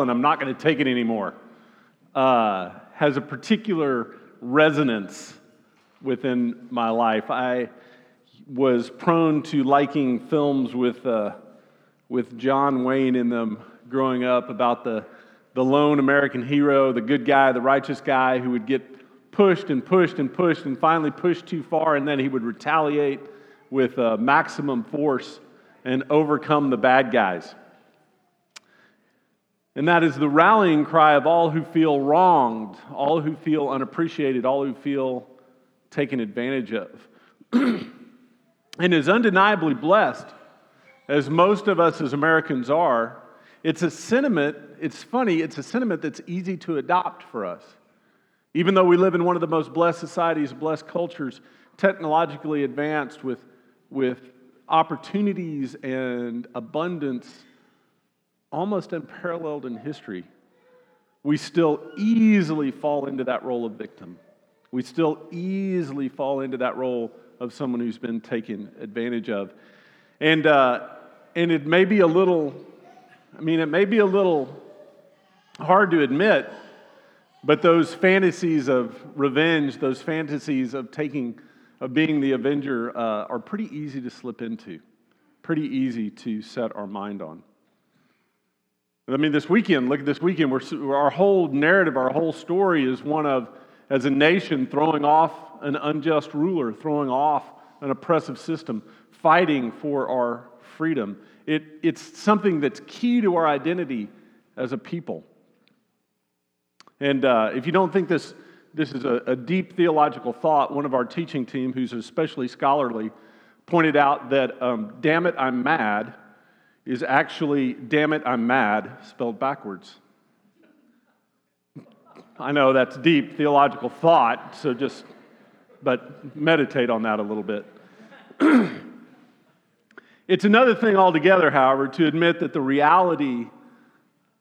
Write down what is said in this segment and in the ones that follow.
and I'm not going to take it anymore uh, has a particular resonance within my life. I was prone to liking films with, uh, with John Wayne in them growing up about the, the lone American hero, the good guy, the righteous guy who would get pushed and pushed and pushed and finally pushed too far, and then he would retaliate with uh, maximum force and overcome the bad guys. And that is the rallying cry of all who feel wronged, all who feel unappreciated, all who feel taken advantage of. and is undeniably blessed, as most of us as Americans are. It's a sentiment, it's funny, it's a sentiment that's easy to adopt for us. Even though we live in one of the most blessed societies, blessed cultures, technologically advanced with, with opportunities and abundance almost unparalleled in history, we still easily fall into that role of victim. We still easily fall into that role of someone who's been taken advantage of. And, uh, and it may be a little, I mean, it may be a little hard to admit, but those fantasies of revenge, those fantasies of taking, of being the avenger, uh, are pretty easy to slip into, pretty easy to set our mind on. I mean, this weekend, look at this weekend, we're, our whole narrative, our whole story is one of, as a nation, throwing off an unjust ruler, throwing off an oppressive system, fighting for our freedom. It, it's something that's key to our identity as a people. And uh, if you don't think this, this is a, a deep theological thought, one of our teaching team, who's especially scholarly, pointed out that, um, damn it, I'm mad is actually, damn it, I'm mad, spelled backwards. I know that's deep theological thought, so just, but meditate on that a little bit. it's another thing altogether, however, to admit that the reality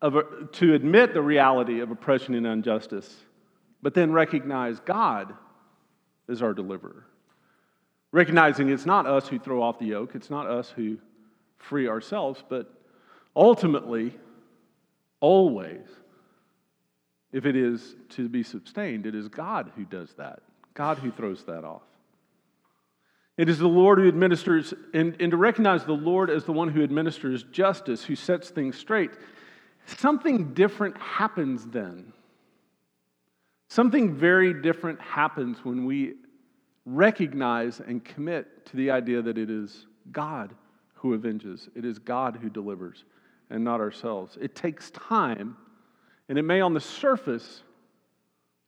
of, to admit the reality of oppression and injustice, but then recognize God as our deliverer. Recognizing it's not us who throw off the yoke, it's not us who free ourselves, but ultimately, always, if it is to be sustained, it is God who does that, God who throws that off. It is the Lord who administers, and, and to recognize the Lord as the one who administers justice, who sets things straight, something different happens then. Something very different happens when we recognize and commit to the idea that it is God who avenges, it is God who delivers, and not ourselves. It takes time, and it may on the surface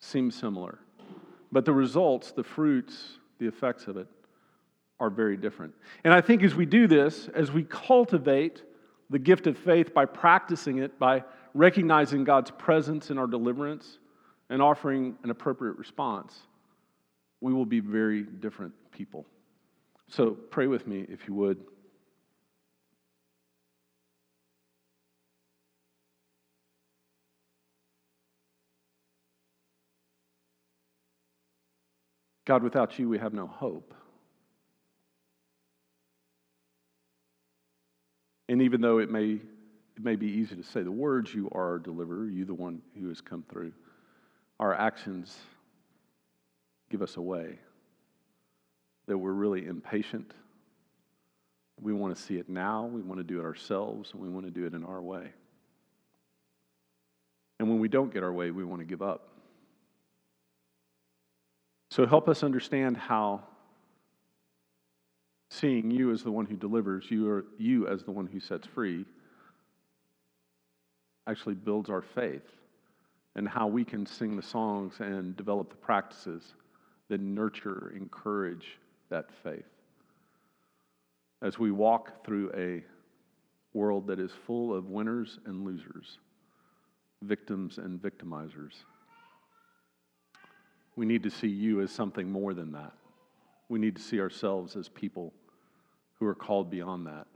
seem similar, but the results, the fruits, the effects of it are very different. And I think as we do this, as we cultivate the gift of faith by practicing it, by recognizing God's presence in our deliverance and offering an appropriate response, we will be very different people. So pray with me if you would. God, without you, we have no hope. And even though it may, it may be easy to say the words, you are our deliverer, you the one who has come through, our actions give us away. That we're really impatient. We want to see it now, we want to do it ourselves, and we want to do it in our way. And when we don't get our way, we want to give up. So help us understand how seeing you as the one who delivers, you, are, you as the one who sets free, actually builds our faith and how we can sing the songs and develop the practices that nurture, encourage that faith. As we walk through a world that is full of winners and losers, victims and victimizers. We need to see you as something more than that. We need to see ourselves as people who are called beyond that.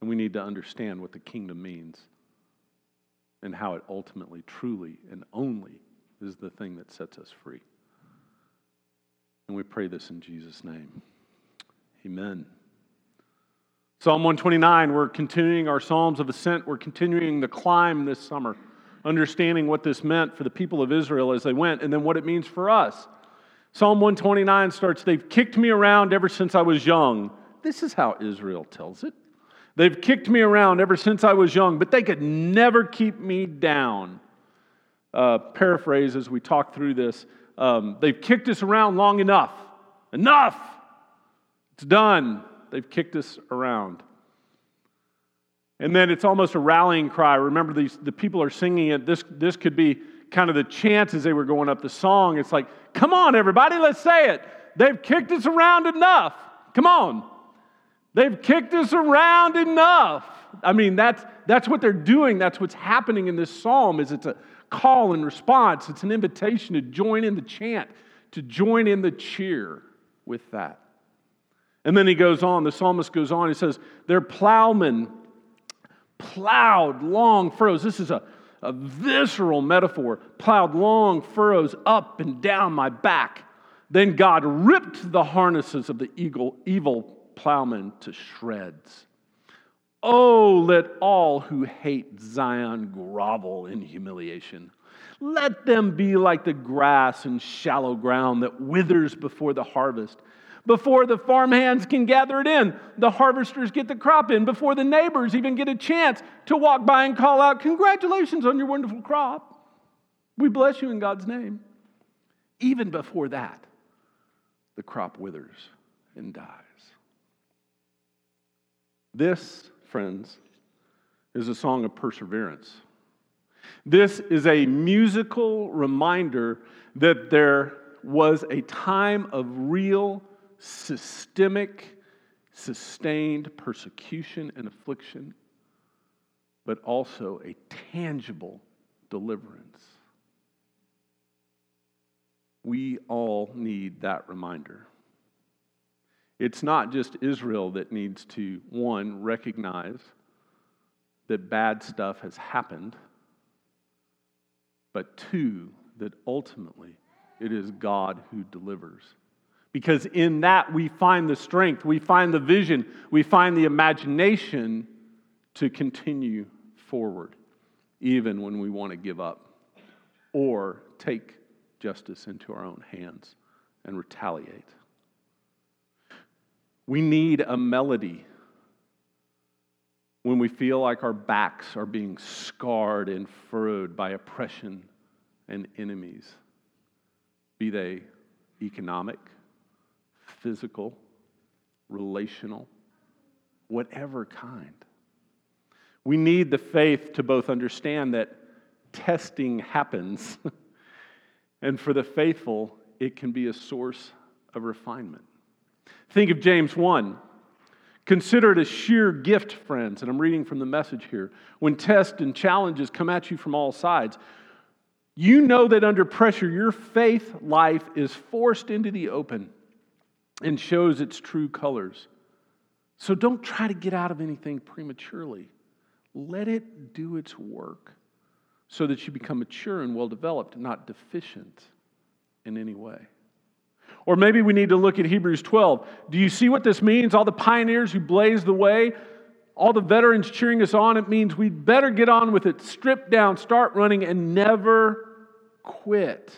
And we need to understand what the kingdom means and how it ultimately, truly, and only is the thing that sets us free. And we pray this in Jesus' name. Amen. Psalm 129, we're continuing our Psalms of Ascent. We're continuing the climb this summer, understanding what this meant for the people of Israel as they went and then what it means for us. Psalm 129 starts They've kicked me around ever since I was young. This is how Israel tells it. They've kicked me around ever since I was young, but they could never keep me down. Uh, paraphrase as we talk through this um, they've kicked us around long enough. Enough! It's done. They've kicked us around. And then it's almost a rallying cry. Remember, these, the people are singing it. This, this could be kind of the chant as they were going up the song. It's like, come on, everybody, let's say it. They've kicked us around enough. Come on. They've kicked us around enough. I mean, that's, that's what they're doing. That's what's happening in this psalm is it's a call and response. It's an invitation to join in the chant, to join in the cheer with that. And then he goes on, the psalmist goes on, he says, Their plowmen plowed long furrows. This is a, a visceral metaphor. Plowed long furrows up and down my back. Then God ripped the harnesses of the evil, evil plowmen to shreds. Oh, let all who hate Zion grovel in humiliation. Let them be like the grass in shallow ground that withers before the harvest before the farmhands can gather it in. The harvesters get the crop in before the neighbors even get a chance to walk by and call out, Congratulations on your wonderful crop. We bless you in God's name. Even before that, the crop withers and dies. This, friends, is a song of perseverance. This is a musical reminder that there was a time of real systemic, sustained persecution and affliction, but also a tangible deliverance. We all need that reminder. It's not just Israel that needs to, one, recognize that bad stuff has happened, but two, that ultimately it is God who delivers. Because in that we find the strength, we find the vision, we find the imagination to continue forward, even when we want to give up or take justice into our own hands and retaliate. We need a melody when we feel like our backs are being scarred and furrowed by oppression and enemies, be they economic, physical, relational, whatever kind. We need the faith to both understand that testing happens, and for the faithful, it can be a source of refinement. Think of James 1. Consider it a sheer gift, friends, and I'm reading from the message here. When tests and challenges come at you from all sides, you know that under pressure, your faith life is forced into the open and shows its true colors. So don't try to get out of anything prematurely. Let it do its work so that you become mature and well developed, not deficient in any way. Or maybe we need to look at Hebrews 12. Do you see what this means? All the pioneers who blazed the way, all the veterans cheering us on. It means we'd better get on with it, strip down, start running, and never quit.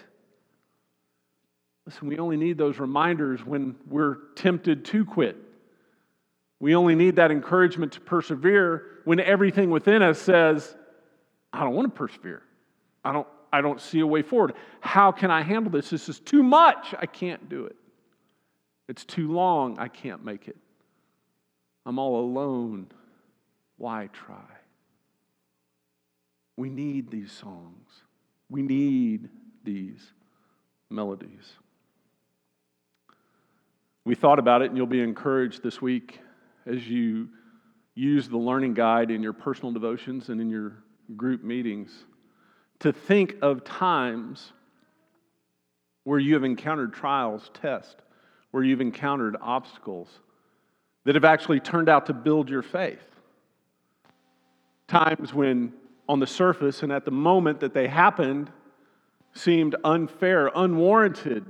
Listen, we only need those reminders when we're tempted to quit. We only need that encouragement to persevere when everything within us says, I don't want to persevere. I don't, I don't see a way forward. How can I handle this? This is too much. I can't do it. It's too long. I can't make it. I'm all alone. Why try? We need these songs. We need these melodies. We thought about it, and you'll be encouraged this week as you use the learning guide in your personal devotions and in your group meetings to think of times where you have encountered trials, tests, where you've encountered obstacles that have actually turned out to build your faith. Times when, on the surface and at the moment that they happened, seemed unfair, unwarranted,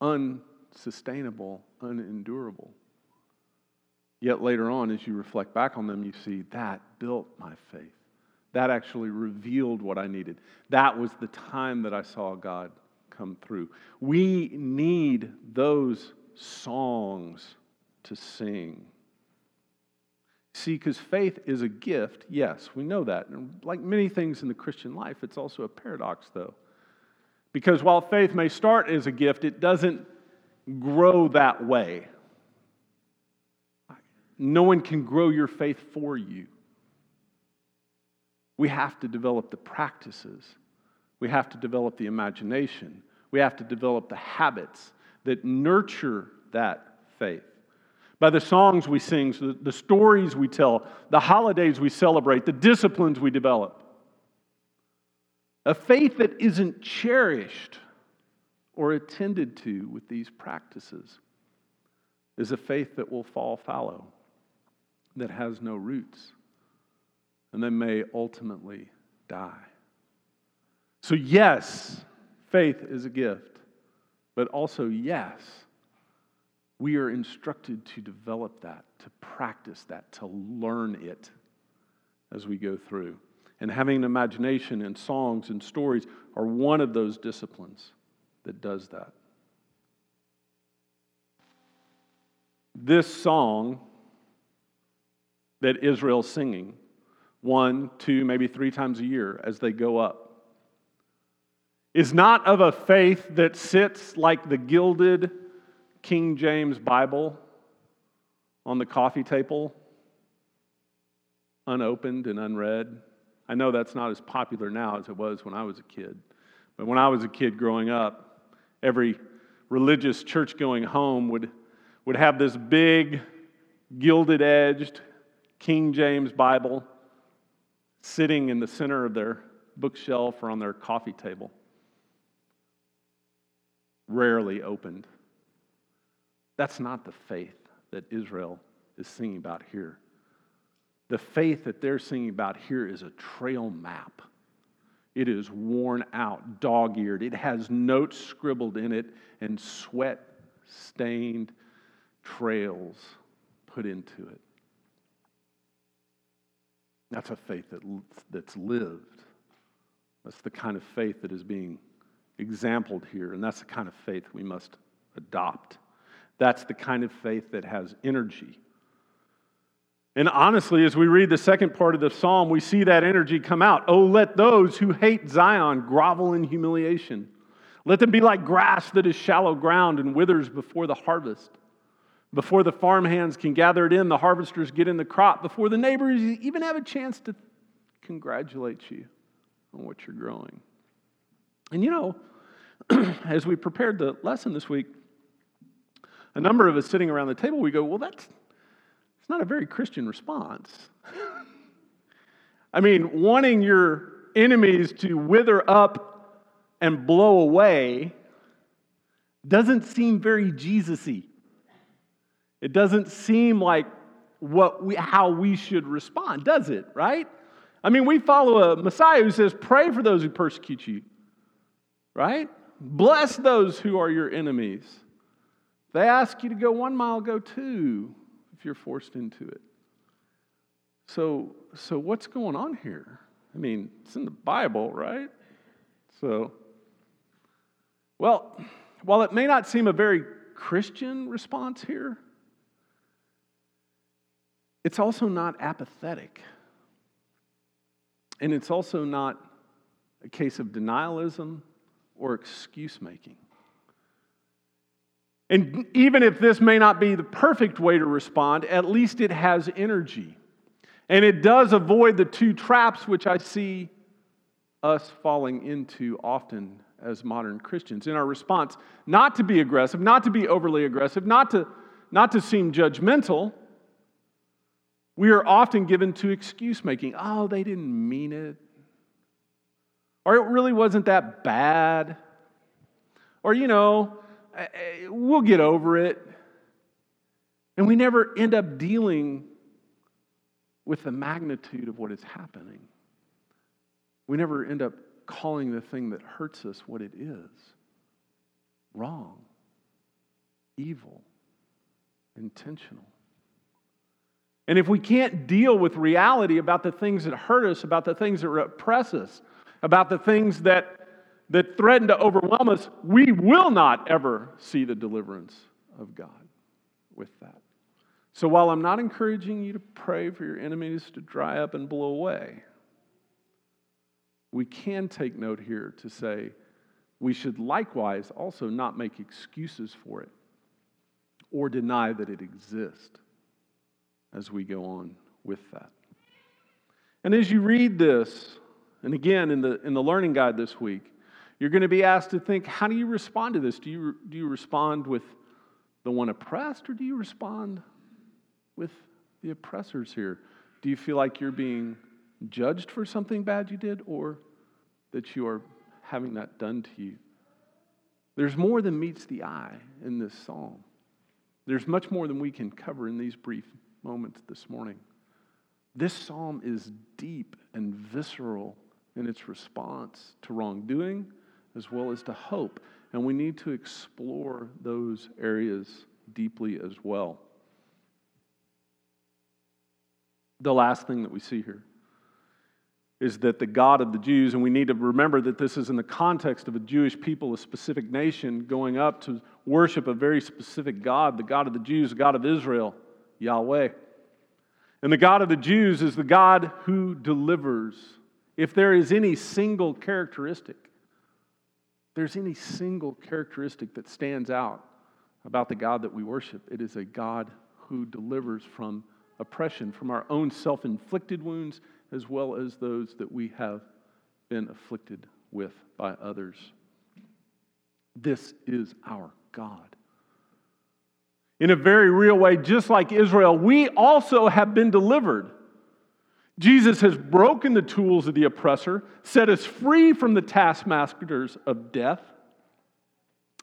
un unsustainable, unendurable. Yet later on, as you reflect back on them, you see that built my faith. That actually revealed what I needed. That was the time that I saw God come through. We need those songs to sing. See, because faith is a gift, yes, we know that. And like many things in the Christian life, it's also a paradox, though. Because while faith may start as a gift, it doesn't grow that way. No one can grow your faith for you. We have to develop the practices, we have to develop the imagination, we have to develop the habits that nurture that faith. By the songs we sing, the stories we tell, the holidays we celebrate, the disciplines we develop. A faith that isn't cherished or attended to with these practices is a faith that will fall fallow, that has no roots, and that may ultimately die. So, yes, faith is a gift, but also, yes, we are instructed to develop that, to practice that, to learn it as we go through. And having an imagination and songs and stories are one of those disciplines that does that. This song that Israel's singing, one, two, maybe three times a year as they go up, is not of a faith that sits like the gilded King James Bible on the coffee table, unopened and unread. I know that's not as popular now as it was when I was a kid. But when I was a kid growing up, every religious church going home would, would have this big, gilded edged King James Bible sitting in the center of their bookshelf or on their coffee table, rarely opened. That's not the faith that Israel is singing about here. The faith that they're singing about here is a trail map. It is worn out, dog eared. It has notes scribbled in it and sweat stained trails put into it. That's a faith that, that's lived. That's the kind of faith that is being exampled here, and that's the kind of faith we must adopt. That's the kind of faith that has energy. And honestly, as we read the second part of the psalm, we see that energy come out. Oh, let those who hate Zion grovel in humiliation. Let them be like grass that is shallow ground and withers before the harvest. Before the farm hands can gather it in, the harvesters get in the crop. Before the neighbors even have a chance to congratulate you on what you're growing. And you know, as we prepared the lesson this week, a number of us sitting around the table, we go, well, that's it's not a very Christian response. I mean, wanting your enemies to wither up and blow away doesn't seem very Jesus-y. It doesn't seem like what we, how we should respond, does it, right? I mean, we follow a Messiah who says, pray for those who persecute you, right? Bless those who are your enemies. They ask you to go one mile, go two you're forced into it. So, so what's going on here? I mean, it's in the Bible, right? So, well, while it may not seem a very Christian response here, it's also not apathetic. And it's also not a case of denialism or excuse making. And even if this may not be the perfect way to respond, at least it has energy. And it does avoid the two traps which I see us falling into often as modern Christians in our response not to be aggressive, not to be overly aggressive, not to, not to seem judgmental. We are often given to excuse making. Oh, they didn't mean it. Or it really wasn't that bad. Or, you know, Uh, uh, we'll get over it. And we never end up dealing with the magnitude of what is happening. We never end up calling the thing that hurts us what it is wrong, evil, intentional. And if we can't deal with reality about the things that hurt us, about the things that oppress us, about the things that, that threaten to overwhelm us, we will not ever see the deliverance of God with that. So while I'm not encouraging you to pray for your enemies to dry up and blow away, we can take note here to say we should likewise also not make excuses for it or deny that it exists as we go on with that. And as you read this, and again in the, in the learning guide this week, you're going to be asked to think how do you respond to this? Do you, do you respond with the one oppressed, or do you respond with the oppressors here? Do you feel like you're being judged for something bad you did, or that you are having that done to you? There's more than meets the eye in this psalm. There's much more than we can cover in these brief moments this morning. This psalm is deep and visceral in its response to wrongdoing as well as to hope. And we need to explore those areas deeply as well. The last thing that we see here is that the God of the Jews, and we need to remember that this is in the context of a Jewish people, a specific nation, going up to worship a very specific God, the God of the Jews, the God of Israel, Yahweh. And the God of the Jews is the God who delivers. If there is any single characteristic, there's any single characteristic that stands out about the God that we worship, it is a God who delivers from oppression, from our own self inflicted wounds, as well as those that we have been afflicted with by others. This is our God. In a very real way, just like Israel, we also have been delivered. Jesus has broken the tools of the oppressor, set us free from the taskmasters of death,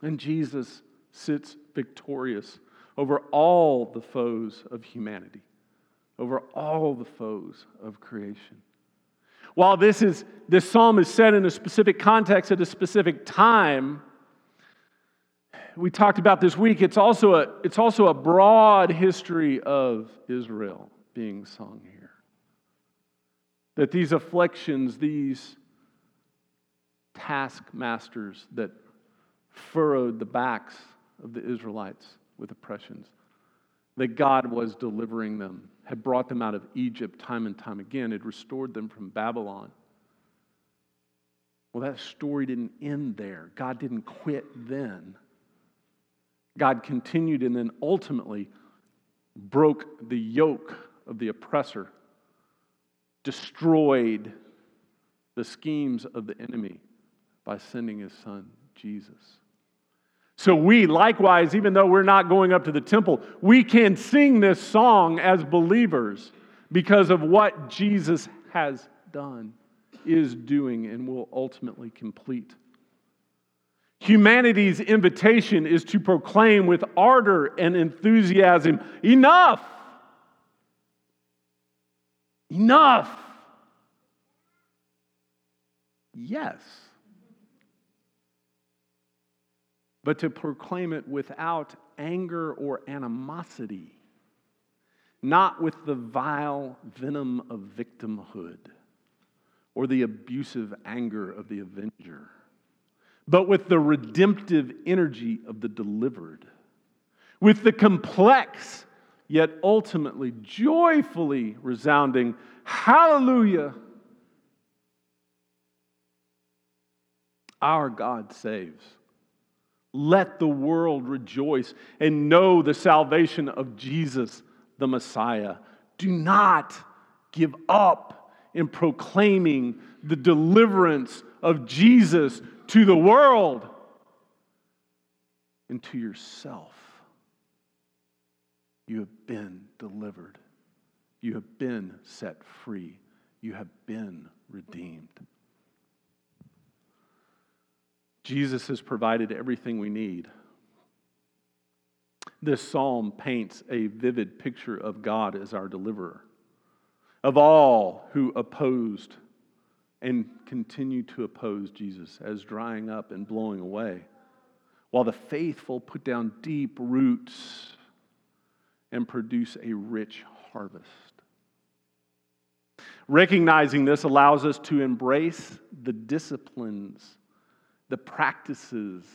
and Jesus sits victorious over all the foes of humanity, over all the foes of creation. While this, is, this psalm is set in a specific context at a specific time, we talked about this week, it's also a, it's also a broad history of Israel being sung here. That these afflictions, these taskmasters that furrowed the backs of the Israelites with oppressions, that God was delivering them, had brought them out of Egypt time and time again, had restored them from Babylon. Well, that story didn't end there. God didn't quit then. God continued and then ultimately broke the yoke of the oppressor, destroyed the schemes of the enemy by sending his son, Jesus. So, we likewise, even though we're not going up to the temple, we can sing this song as believers because of what Jesus has done, is doing, and will ultimately complete. Humanity's invitation is to proclaim with ardor and enthusiasm enough! Enough! Yes. But to proclaim it without anger or animosity, not with the vile venom of victimhood or the abusive anger of the avenger but with the redemptive energy of the delivered, with the complex yet ultimately joyfully resounding hallelujah. Our God saves. Let the world rejoice and know the salvation of Jesus, the Messiah. Do not give up in proclaiming the deliverance of Jesus to the world and to yourself. You have been delivered. You have been set free. You have been redeemed. Jesus has provided everything we need. This psalm paints a vivid picture of God as our deliverer, of all who opposed and continue to oppose Jesus as drying up and blowing away, while the faithful put down deep roots and produce a rich harvest. Recognizing this allows us to embrace the disciplines, the practices,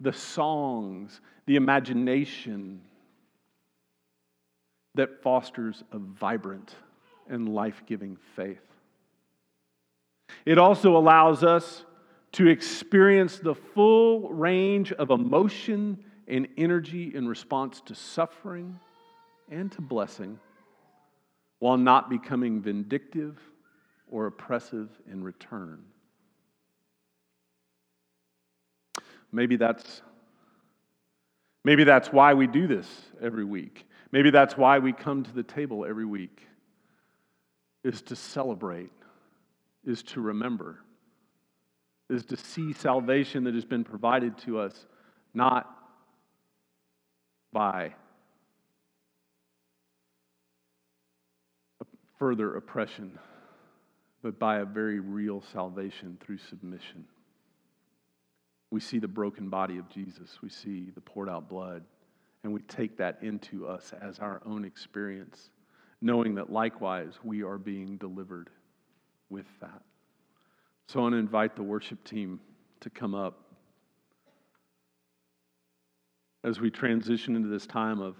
the songs, the imagination that fosters a vibrant and life giving faith. It also allows us to experience the full range of emotion and energy in response to suffering and to blessing while not becoming vindictive or oppressive in return. Maybe that's maybe that's why we do this every week. Maybe that's why we come to the table every week is to celebrate, is to remember, is to see salvation that has been provided to us not by further oppression, but by a very real salvation through submission. We see the broken body of Jesus, we see the poured out blood, and we take that into us as our own experience, knowing that likewise we are being delivered with that. So I want to invite the worship team to come up as we transition into this time of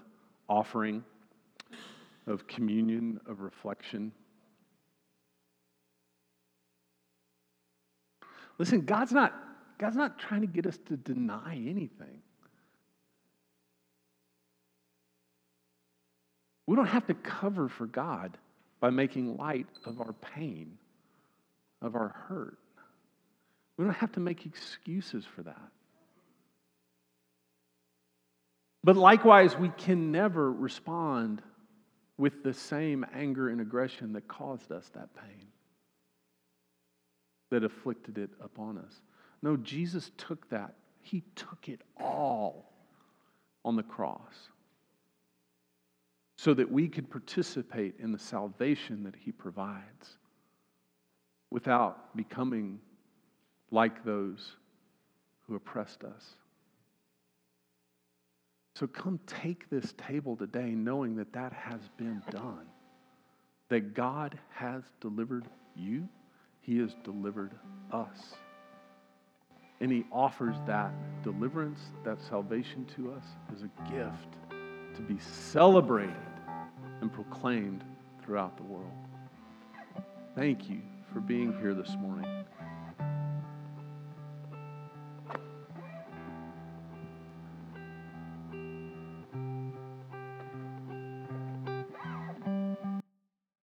offering of communion, of reflection. Listen, God's not, God's not trying to get us to deny anything. We don't have to cover for God by making light of our pain, of our hurt. We don't have to make excuses for that. But likewise, we can never respond with the same anger and aggression that caused us that pain, that afflicted it upon us. No, Jesus took that. He took it all on the cross so that we could participate in the salvation that He provides without becoming like those who oppressed us. So come take this table today knowing that that has been done. That God has delivered you, He has delivered us. And He offers that deliverance, that salvation to us as a gift to be celebrated and proclaimed throughout the world. Thank you for being here this morning.